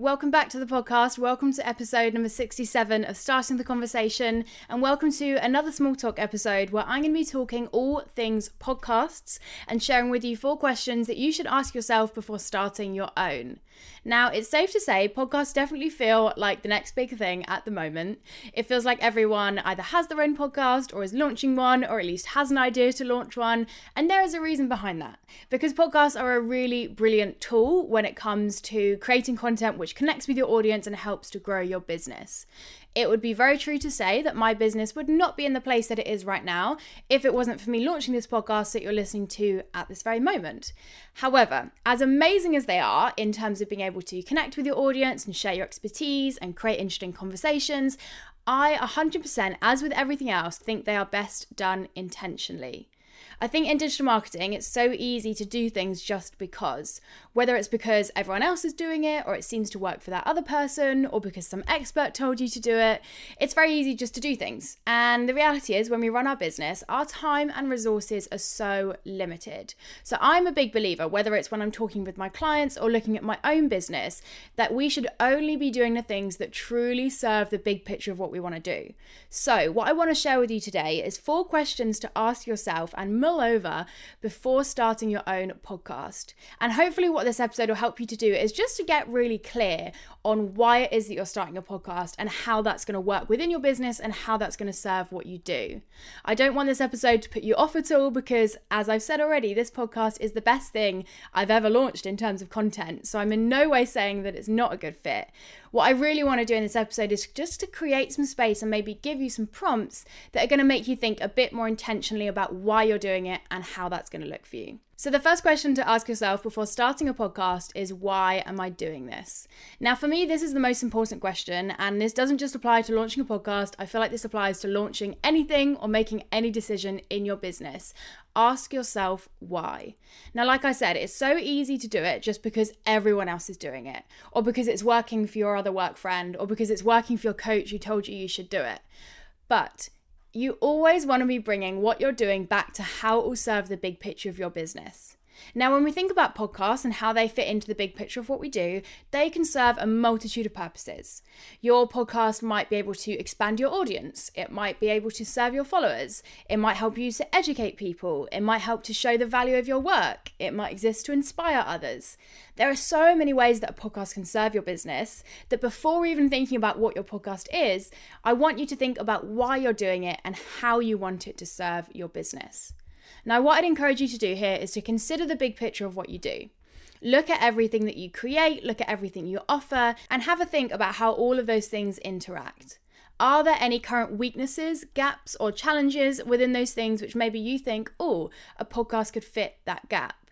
Welcome back to the podcast. Welcome to episode number 67 of Starting the Conversation. And welcome to another small talk episode where I'm going to be talking all things podcasts and sharing with you four questions that you should ask yourself before starting your own. Now, it's safe to say podcasts definitely feel like the next big thing at the moment. It feels like everyone either has their own podcast or is launching one or at least has an idea to launch one. And there is a reason behind that because podcasts are a really brilliant tool when it comes to creating content which connects with your audience and helps to grow your business. It would be very true to say that my business would not be in the place that it is right now if it wasn't for me launching this podcast that you're listening to at this very moment. However, as amazing as they are in terms of being able to connect with your audience and share your expertise and create interesting conversations, I 100%, as with everything else, think they are best done intentionally. I think in digital marketing, it's so easy to do things just because. Whether it's because everyone else is doing it, or it seems to work for that other person, or because some expert told you to do it, it's very easy just to do things. And the reality is, when we run our business, our time and resources are so limited. So I'm a big believer, whether it's when I'm talking with my clients or looking at my own business, that we should only be doing the things that truly serve the big picture of what we want to do. So, what I want to share with you today is four questions to ask yourself and mull over before starting your own podcast. And hopefully, what this episode will help you to do is just to get really clear on why it is that you're starting a podcast and how that's going to work within your business and how that's going to serve what you do. I don't want this episode to put you off at all because, as I've said already, this podcast is the best thing I've ever launched in terms of content. So I'm in no way saying that it's not a good fit. What I really want to do in this episode is just to create some space and maybe give you some prompts that are going to make you think a bit more intentionally about why you're doing it and how that's going to look for you. So, the first question to ask yourself before starting a podcast is why am I doing this? Now, for me, this is the most important question, and this doesn't just apply to launching a podcast. I feel like this applies to launching anything or making any decision in your business. Ask yourself why. Now, like I said, it's so easy to do it just because everyone else is doing it, or because it's working for your other work friend, or because it's working for your coach who told you you should do it. But you always want to be bringing what you're doing back to how it will serve the big picture of your business. Now, when we think about podcasts and how they fit into the big picture of what we do, they can serve a multitude of purposes. Your podcast might be able to expand your audience, it might be able to serve your followers, it might help you to educate people, it might help to show the value of your work, it might exist to inspire others. There are so many ways that a podcast can serve your business that before even thinking about what your podcast is, I want you to think about why you're doing it and how you want it to serve your business. Now, what I'd encourage you to do here is to consider the big picture of what you do. Look at everything that you create, look at everything you offer, and have a think about how all of those things interact. Are there any current weaknesses, gaps, or challenges within those things which maybe you think, oh, a podcast could fit that gap?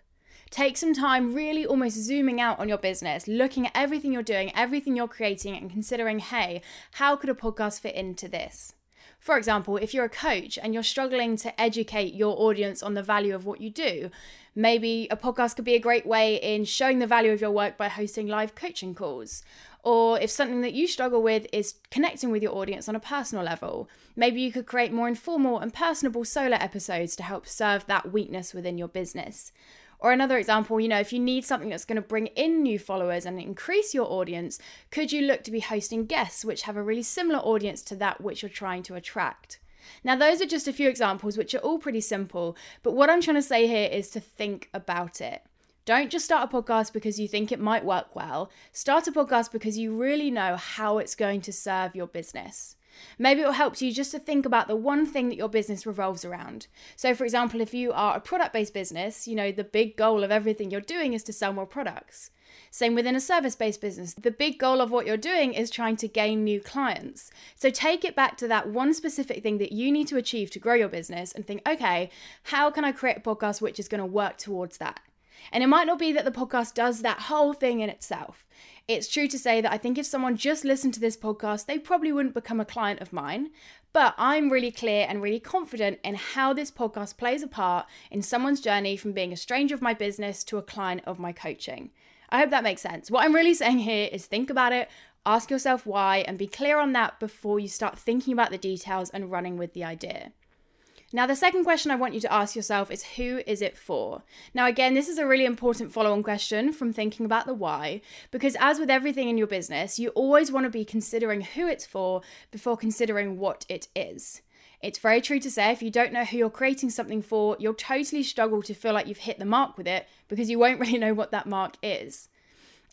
Take some time really almost zooming out on your business, looking at everything you're doing, everything you're creating, and considering, hey, how could a podcast fit into this? For example, if you're a coach and you're struggling to educate your audience on the value of what you do, maybe a podcast could be a great way in showing the value of your work by hosting live coaching calls. Or if something that you struggle with is connecting with your audience on a personal level, maybe you could create more informal and personable solo episodes to help serve that weakness within your business. Or another example, you know, if you need something that's going to bring in new followers and increase your audience, could you look to be hosting guests which have a really similar audience to that which you're trying to attract? Now, those are just a few examples which are all pretty simple, but what I'm trying to say here is to think about it. Don't just start a podcast because you think it might work well. Start a podcast because you really know how it's going to serve your business. Maybe it will help you just to think about the one thing that your business revolves around. So, for example, if you are a product based business, you know, the big goal of everything you're doing is to sell more products. Same within a service based business. The big goal of what you're doing is trying to gain new clients. So take it back to that one specific thing that you need to achieve to grow your business and think, okay, how can I create a podcast which is going to work towards that? And it might not be that the podcast does that whole thing in itself. It's true to say that I think if someone just listened to this podcast, they probably wouldn't become a client of mine. But I'm really clear and really confident in how this podcast plays a part in someone's journey from being a stranger of my business to a client of my coaching. I hope that makes sense. What I'm really saying here is think about it, ask yourself why, and be clear on that before you start thinking about the details and running with the idea. Now, the second question I want you to ask yourself is who is it for? Now, again, this is a really important follow on question from thinking about the why, because as with everything in your business, you always want to be considering who it's for before considering what it is. It's very true to say if you don't know who you're creating something for, you'll totally struggle to feel like you've hit the mark with it because you won't really know what that mark is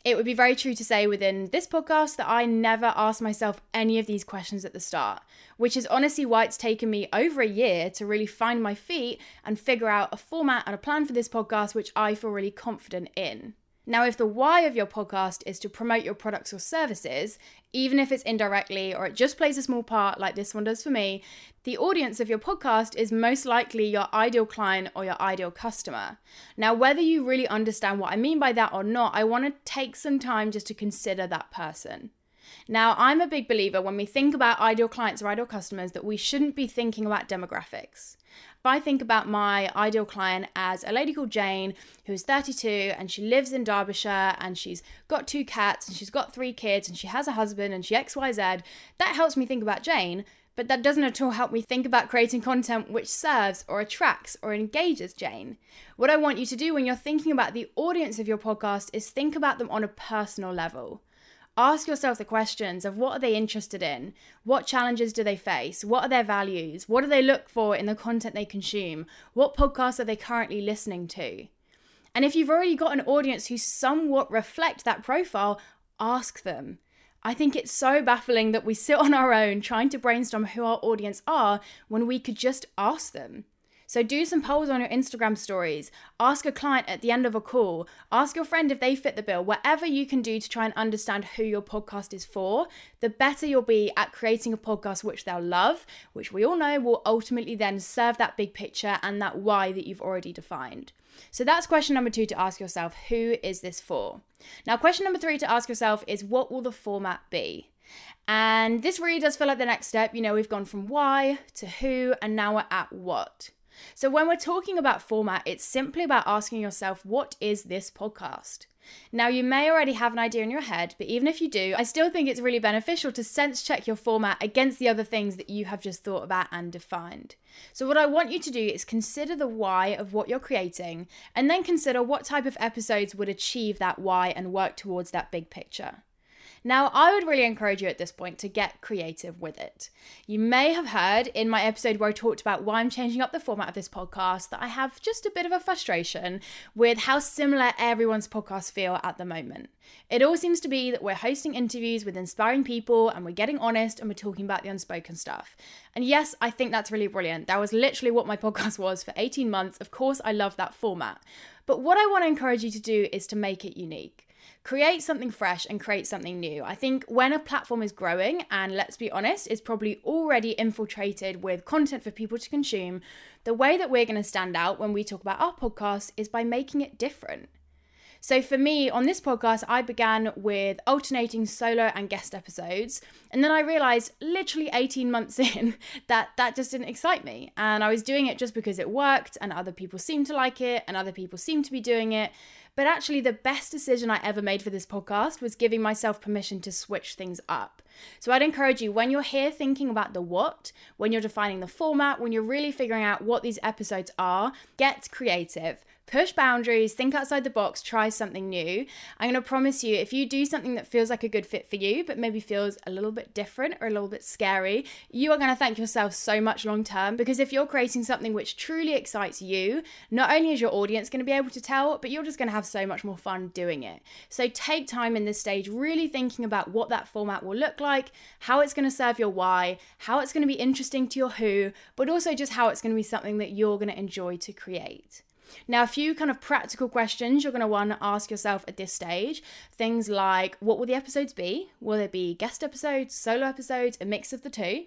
it would be very true to say within this podcast that I never asked myself any of these questions at the start, which is honestly why it's taken me over a year to really find my feet and figure out a format and a plan for this podcast, which I feel really confident in. Now, if the why of your podcast is to promote your products or services, even if it's indirectly or it just plays a small part like this one does for me, the audience of your podcast is most likely your ideal client or your ideal customer. Now, whether you really understand what I mean by that or not, I want to take some time just to consider that person. Now, I'm a big believer when we think about ideal clients or ideal customers that we shouldn't be thinking about demographics. If I think about my ideal client as a lady called Jane who's 32 and she lives in Derbyshire and she's got two cats and she's got three kids and she has a husband and she XYZ, that helps me think about Jane. But that doesn't at all help me think about creating content which serves or attracts or engages Jane. What I want you to do when you're thinking about the audience of your podcast is think about them on a personal level. Ask yourself the questions of what are they interested in? What challenges do they face? What are their values? What do they look for in the content they consume? What podcasts are they currently listening to? And if you've already got an audience who somewhat reflect that profile, ask them. I think it's so baffling that we sit on our own trying to brainstorm who our audience are when we could just ask them. So do some polls on your Instagram stories. Ask a client at the end of a call. Ask your friend if they fit the bill. Whatever you can do to try and understand who your podcast is for, the better you'll be at creating a podcast which they'll love, which we all know will ultimately then serve that big picture and that why that you've already defined. So that's question number two to ask yourself who is this for? Now, question number three to ask yourself is what will the format be? And this really does feel like the next step. You know, we've gone from why to who, and now we're at what. So, when we're talking about format, it's simply about asking yourself, what is this podcast? Now, you may already have an idea in your head, but even if you do, I still think it's really beneficial to sense check your format against the other things that you have just thought about and defined. So, what I want you to do is consider the why of what you're creating, and then consider what type of episodes would achieve that why and work towards that big picture. Now, I would really encourage you at this point to get creative with it. You may have heard in my episode where I talked about why I'm changing up the format of this podcast that I have just a bit of a frustration with how similar everyone's podcasts feel at the moment. It all seems to be that we're hosting interviews with inspiring people and we're getting honest and we're talking about the unspoken stuff. And yes, I think that's really brilliant. That was literally what my podcast was for 18 months. Of course, I love that format. But what I want to encourage you to do is to make it unique create something fresh and create something new. I think when a platform is growing, and let's be honest, is probably already infiltrated with content for people to consume, the way that we're going to stand out when we talk about our podcast is by making it different. So for me, on this podcast, I began with alternating solo and guest episodes. And then I realized literally 18 months in that that just didn't excite me. And I was doing it just because it worked and other people seemed to like it and other people seemed to be doing it. But actually, the best decision I ever made for this podcast was giving myself permission to switch things up. So I'd encourage you when you're here thinking about the what, when you're defining the format, when you're really figuring out what these episodes are, get creative push boundaries, think outside the box, try something new. I'm going to promise you, if you do something that feels like a good fit for you, but maybe feels a little bit different or a little bit scary, you are going to thank yourself so much long term. Because if you're creating something which truly excites you, not only is your audience going to be able to tell, but you're just going to have so much more fun doing it. So take time in this stage, really thinking about what that format will look like, how it's going to serve your why, how it's going to be interesting to your who, but also just how it's going to be something that you're going to enjoy to create. Now, a few kind of practical questions you're going to want to ask yourself at this stage. Things like what will the episodes be? Will there be guest episodes, solo episodes, a mix of the two?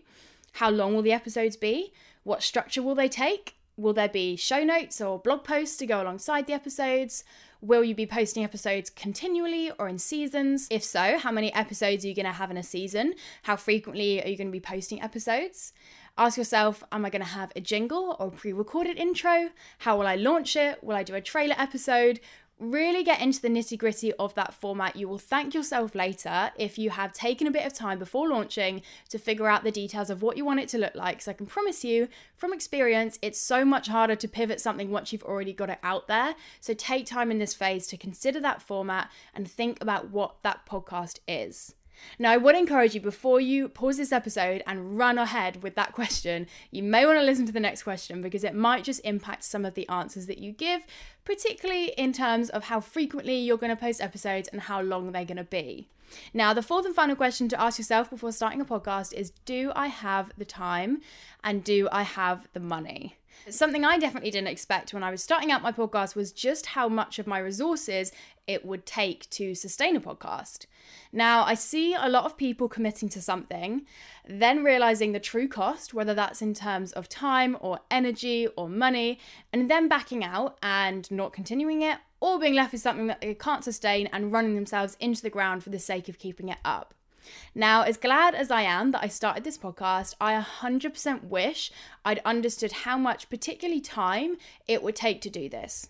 How long will the episodes be? What structure will they take? Will there be show notes or blog posts to go alongside the episodes? Will you be posting episodes continually or in seasons? If so, how many episodes are you going to have in a season? How frequently are you going to be posting episodes? Ask yourself, am I going to have a jingle or pre recorded intro? How will I launch it? Will I do a trailer episode? really get into the nitty gritty of that format. You will thank yourself later if you have taken a bit of time before launching to figure out the details of what you want it to look like. So I can promise you from experience, it's so much harder to pivot something once you've already got it out there. So take time in this phase to consider that format and think about what that podcast is. Now, I would encourage you before you pause this episode and run ahead with that question, you may want to listen to the next question because it might just impact some of the answers that you give, particularly in terms of how frequently you're going to post episodes and how long they're going to be. Now, the fourth and final question to ask yourself before starting a podcast is Do I have the time and do I have the money? Something I definitely didn't expect when I was starting out my podcast was just how much of my resources it would take to sustain a podcast. Now, I see a lot of people committing to something, then realizing the true cost, whether that's in terms of time or energy or money, and then backing out and not continuing it, or being left with something that they can't sustain and running themselves into the ground for the sake of keeping it up. Now, as glad as I am that I started this podcast, I 100% wish I'd understood how much, particularly time, it would take to do this.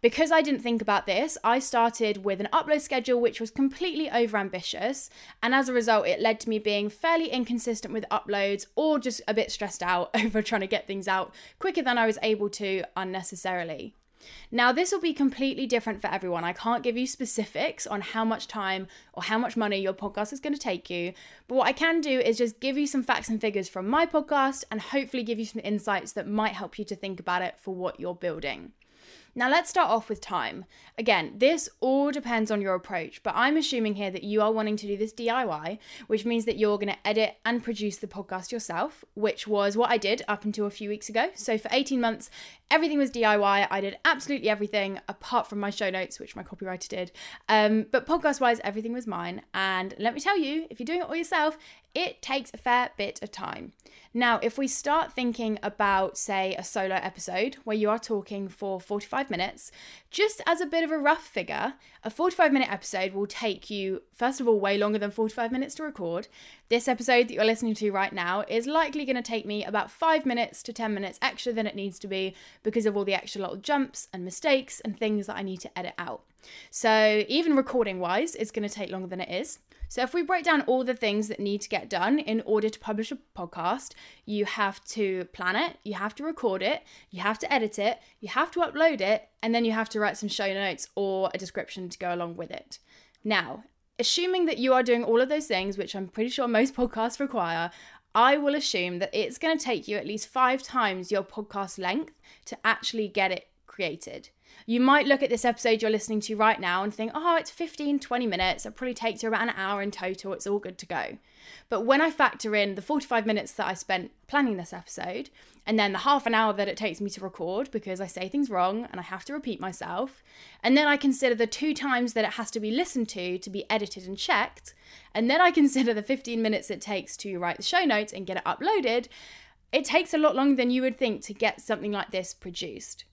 Because I didn't think about this, I started with an upload schedule which was completely overambitious, and as a result, it led to me being fairly inconsistent with uploads or just a bit stressed out over trying to get things out quicker than I was able to unnecessarily. Now, this will be completely different for everyone. I can't give you specifics on how much time or how much money your podcast is going to take you, but what I can do is just give you some facts and figures from my podcast and hopefully give you some insights that might help you to think about it for what you're building. Now, let's start off with time. Again, this all depends on your approach, but I'm assuming here that you are wanting to do this DIY, which means that you're going to edit and produce the podcast yourself, which was what I did up until a few weeks ago. So, for 18 months, everything was DIY. I did absolutely everything apart from my show notes, which my copywriter did. Um, but podcast wise, everything was mine. And let me tell you, if you're doing it all yourself, it takes a fair bit of time. Now, if we start thinking about, say, a solo episode where you are talking for 45 minutes, just as a bit of a rough figure, a 45 minute episode will take you, first of all, way longer than 45 minutes to record. This episode that you're listening to right now is likely going to take me about 5 minutes to 10 minutes extra than it needs to be because of all the extra little jumps and mistakes and things that I need to edit out. So, even recording wise, it's going to take longer than it is. So, if we break down all the things that need to get done in order to publish a podcast, you have to plan it, you have to record it, you have to edit it, you have to upload it, and then you have to write some show notes or a description to go along with it. Now, assuming that you are doing all of those things, which I'm pretty sure most podcasts require, I will assume that it's going to take you at least five times your podcast length to actually get it created. You might look at this episode you're listening to right now and think, oh, it's 15, 20 minutes. It probably takes you about an hour in total. It's all good to go. But when I factor in the 45 minutes that I spent planning this episode, and then the half an hour that it takes me to record because I say things wrong and I have to repeat myself, and then I consider the two times that it has to be listened to to be edited and checked, and then I consider the 15 minutes it takes to write the show notes and get it uploaded, it takes a lot longer than you would think to get something like this produced.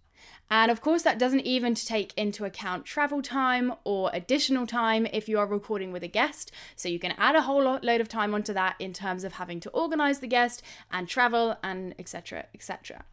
And of course, that doesn't even take into account travel time or additional time if you are recording with a guest. So you can add a whole load of time onto that in terms of having to organize the guest and travel and etc. etc.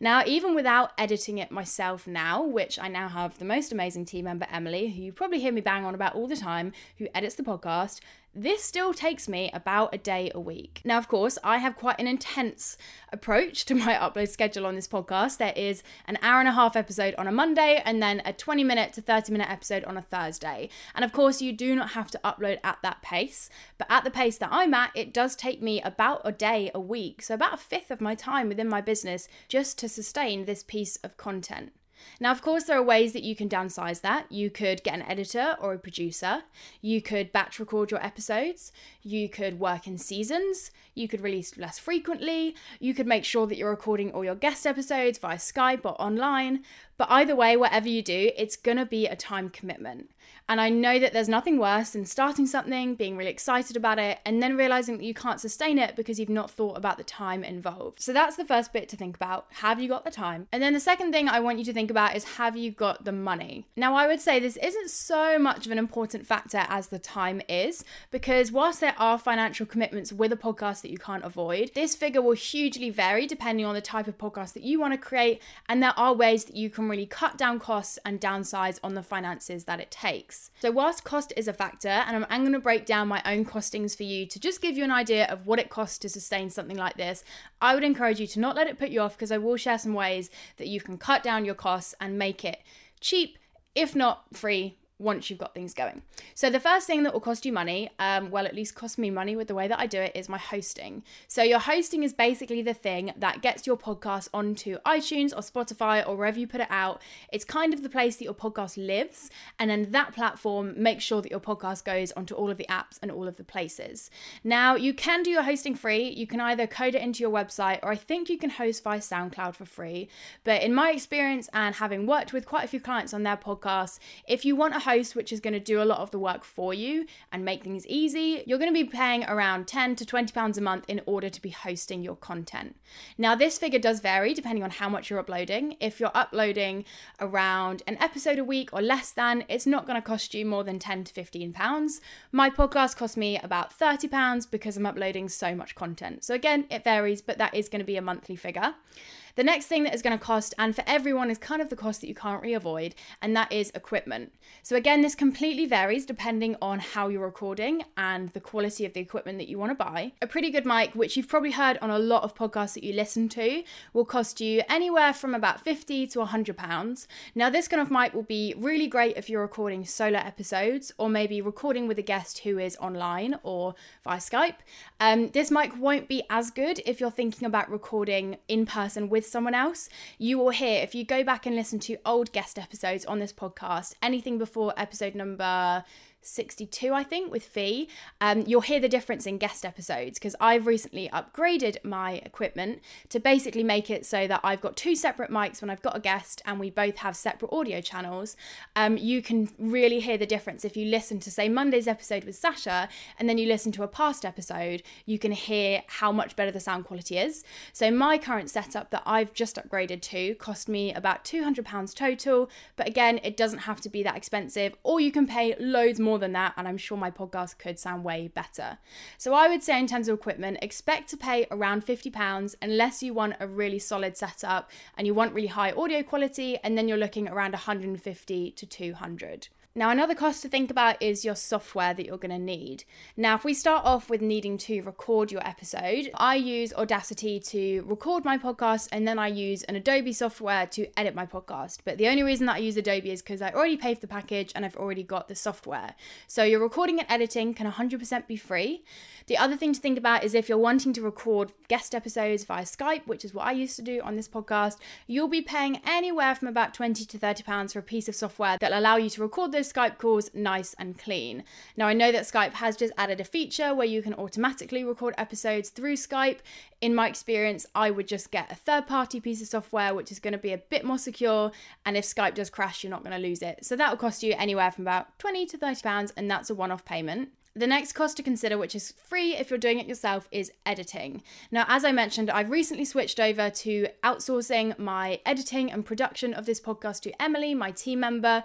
Now, even without editing it myself now, which I now have the most amazing team member, Emily, who you probably hear me bang on about all the time, who edits the podcast, this still takes me about a day a week. Now, of course, I have quite an intense approach to my upload schedule on this podcast. There is an hour and a half episode on a Monday and then a 20 minute to 30 minute episode on a Thursday. And of course, you do not have to upload at that pace, but at the pace that I'm at, it does take me about a day a week. So, about a fifth of my time within my business just to sustain this piece of content. Now, of course, there are ways that you can downsize that. You could get an editor or a producer. You could batch record your episodes. You could work in seasons. You could release less frequently. You could make sure that you're recording all your guest episodes via Skype or online. But either way, whatever you do, it's going to be a time commitment. And I know that there's nothing worse than starting something, being really excited about it, and then realizing that you can't sustain it because you've not thought about the time involved. So that's the first bit to think about. Have you got the time? And then the second thing I want you to think about is have you got the money? Now, I would say this isn't so much of an important factor as the time is, because whilst there are financial commitments with a podcast that you can't avoid, this figure will hugely vary depending on the type of podcast that you want to create, and there are ways that you can really cut down costs and downsize on the finances that it takes. So, whilst cost is a factor, and I'm, I'm going to break down my own costings for you to just give you an idea of what it costs to sustain something like this, I would encourage you to not let it put you off because I will share some ways that you can cut down your costs and make it cheap, if not free, once you've got things going. So the first thing that will cost you money, um, well, at least cost me money with the way that I do it, is my hosting. So your hosting is basically the thing that gets your podcast onto iTunes or Spotify or wherever you put it out. It's kind of the place that your podcast lives, and then that platform makes sure that your podcast goes onto all of the apps and all of the places. Now you can do your hosting free. You can either code it into your website, or I think you can host via SoundCloud for free. But in my experience and having worked with quite a few clients on their podcasts, if you want a host which is going to do a lot of the work for you and make things easy, you're going to be paying around 10 to 20 pounds a month in order to be hosting your content. Now, this figure does vary depending on how much you're uploading. If you're uploading around an episode a week or less than, it's not going to cost you more than 10 to 15 pounds. My podcast cost me about 30 pounds because I'm uploading so much content. So again, it varies, but that is going to be a monthly figure. The next thing that is going to cost, and for everyone, is kind of the cost that you can't really avoid, and that is equipment. So, again, this completely varies depending on how you're recording and the quality of the equipment that you want to buy. A pretty good mic, which you've probably heard on a lot of podcasts that you listen to, will cost you anywhere from about 50 to 100 pounds. Now, this kind of mic will be really great if you're recording solo episodes or maybe recording with a guest who is online or via Skype. Um, this mic won't be as good if you're thinking about recording in person with with someone else, you will hear, if you go back and listen to old guest episodes on this podcast, anything before episode number 62, I think, with Fee, um, you'll hear the difference in guest episodes because I've recently upgraded my equipment to basically make it so that I've got two separate mics when I've got a guest and we both have separate audio channels. Um, you can really hear the difference if you listen to, say, Monday's episode with Sasha and then you listen to a past episode, you can hear how much better the sound quality is. So, my current setup that I've just upgraded to cost me about £200 total, but again, it doesn't have to be that expensive, or you can pay loads more more than that, and I'm sure my podcast could sound way better. So I would say, in terms of equipment, expect to pay around £50 unless you want a really solid setup and you want really high audio quality, and then you're looking around 150 to 200. Now, another cost to think about is your software that you're going to need. Now, if we start off with needing to record your episode, I use Audacity to record my podcast and then I use an Adobe software to edit my podcast. But the only reason that I use Adobe is because I already paid for the package and I've already got the software. So, your recording and editing can 100% be free. The other thing to think about is if you're wanting to record guest episodes via Skype, which is what I used to do on this podcast, you'll be paying anywhere from about 20 to 30 pounds for a piece of software that'll allow you to record those those Skype calls nice and clean. Now, I know that Skype has just added a feature where you can automatically record episodes through Skype. In my experience, I would just get a third party piece of software, which is going to be a bit more secure. And if Skype does crash, you're not going to lose it. So that will cost you anywhere from about 20 to 30 pounds, and that's a one off payment. The next cost to consider, which is free if you're doing it yourself, is editing. Now, as I mentioned, I've recently switched over to outsourcing my editing and production of this podcast to Emily, my team member,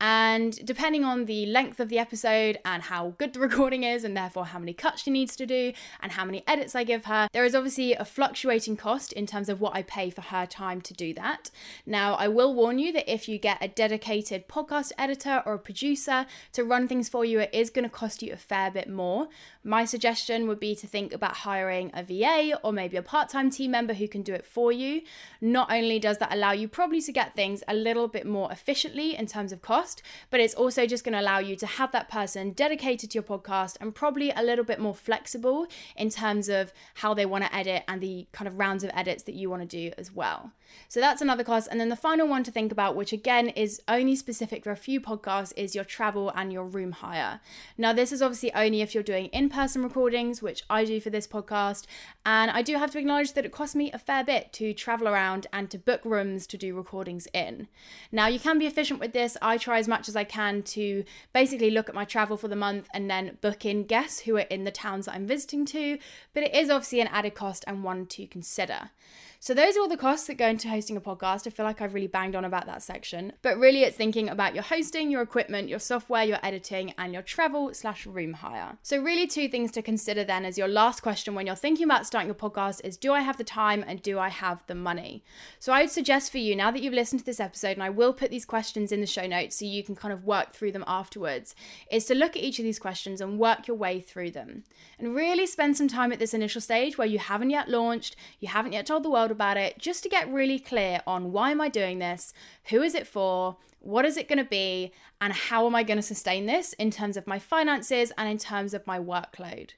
and depending on the length of the episode and how good the recording is, and therefore how many cuts she needs to do and how many edits I give her, there is obviously a fluctuating cost in terms of what I pay for her time to do that. Now, I will warn you that if you get a dedicated podcast editor or a producer to run things for you, it is going to cost you a fair bit more. My suggestion would be to think about hiring a VA or maybe a part time team member who can do it for you. Not only does that allow you probably to get things a little bit more efficiently in terms of cost podcast, but it's also just going to allow you to have that person dedicated to your podcast and probably a little bit more flexible in terms of how they want to edit and the kind of rounds of edits that you want to do as well. So that's another cost. And then the final one to think about, which again is only specific for a few podcasts, is your travel and your room hire. Now, this is obviously only if you're doing in person recordings, which I do for this podcast. And I do have to acknowledge that it costs me a fair bit to travel around and to book rooms to do recordings in. Now, you can be efficient with this. I try as much as I can to basically look at my travel for the month and then book in guests who are in the towns that I'm visiting to. But it is obviously an added cost and one to consider. So, those are all the costs that go into hosting a podcast. I feel like I've really banged on about that section, but really it's thinking about your hosting, your equipment, your software, your editing, and your travel slash room hire. So, really, two things to consider then as your last question when you're thinking about starting a podcast is do I have the time and do I have the money? So, I would suggest for you now that you've listened to this episode, and I will put these questions in the show notes so you can kind of work through them afterwards, is to look at each of these questions and work your way through them. And really spend some time at this initial stage where you haven't yet launched, you haven't yet told the world about it, just to get really clear on why am I doing this? Who is it for? What is it going to be? And how am I going to sustain this in terms of my finances and in terms of my workload?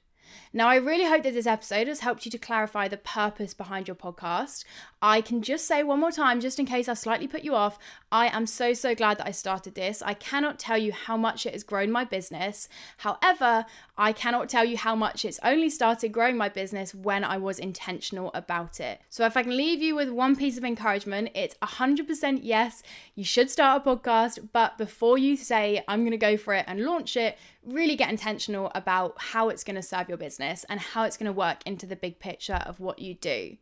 Now, I really hope that this episode has helped you to clarify the purpose behind your podcast. I can just say one more time, just in case I slightly put you off, I am so, so glad that I started this. I cannot tell you how much it has grown my business. However, I cannot tell you how much it's only started growing my business when I was intentional about it. So, if I can leave you with one piece of encouragement, it's 100% yes, you should start a podcast, but before you say, I'm going to go for it and launch it, really get intentional about how it's going to serve your business and how it's going to work into the big picture of what you do.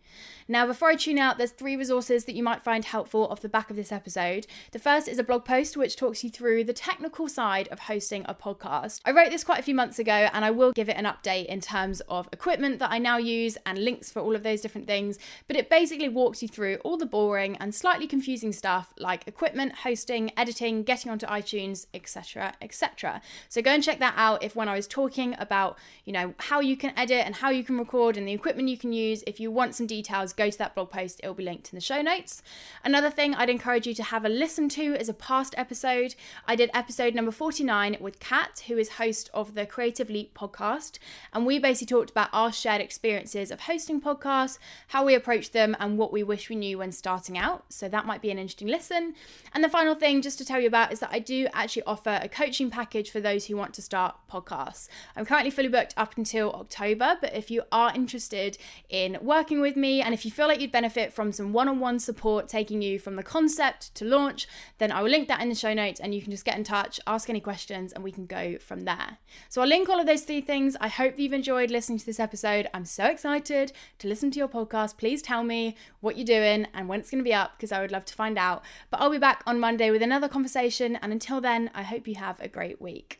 Now, before I tune out, there's three resources that you might find helpful off the back of this episode. The first is a blog post which talks you through the technical side of hosting a podcast. I wrote this quite a few months ago and I will give it an update in terms of equipment that I now use and links for all of those different things, but it basically walks you through all the boring and slightly confusing stuff like equipment, hosting, editing, getting onto iTunes, etc., etc. So go and check that out if when I was talking about, you know, how you can edit and how you can record and the equipment you can use, if you want some details, go to that blog post. It'll be linked in the show notes. Another thing I'd encourage you to have a listen to is a past episode. I did episode number 49 with Kat, who is host of the Creative Leap podcast. And we basically talked about our shared experiences of hosting podcasts, how we approach them, and what we wish we knew when starting out. So that might be an interesting listen. And the final thing, just to tell you about, is that I do actually offer a coaching package for those who want to start podcasts. I'm currently fully booked up until October, but if you are interested in working with me and if you you feel like you'd benefit from some one on one support taking you from the concept to launch, then I will link that in the show notes and you can just get in touch, ask any questions, and we can go from there. So I'll link all of those three things. I hope you've enjoyed listening to this episode. I'm so excited to listen to your podcast. Please tell me what you're doing and when it's going to be up because I would love to find out. But I'll be back on Monday with another conversation. And until then, I hope you have a great week.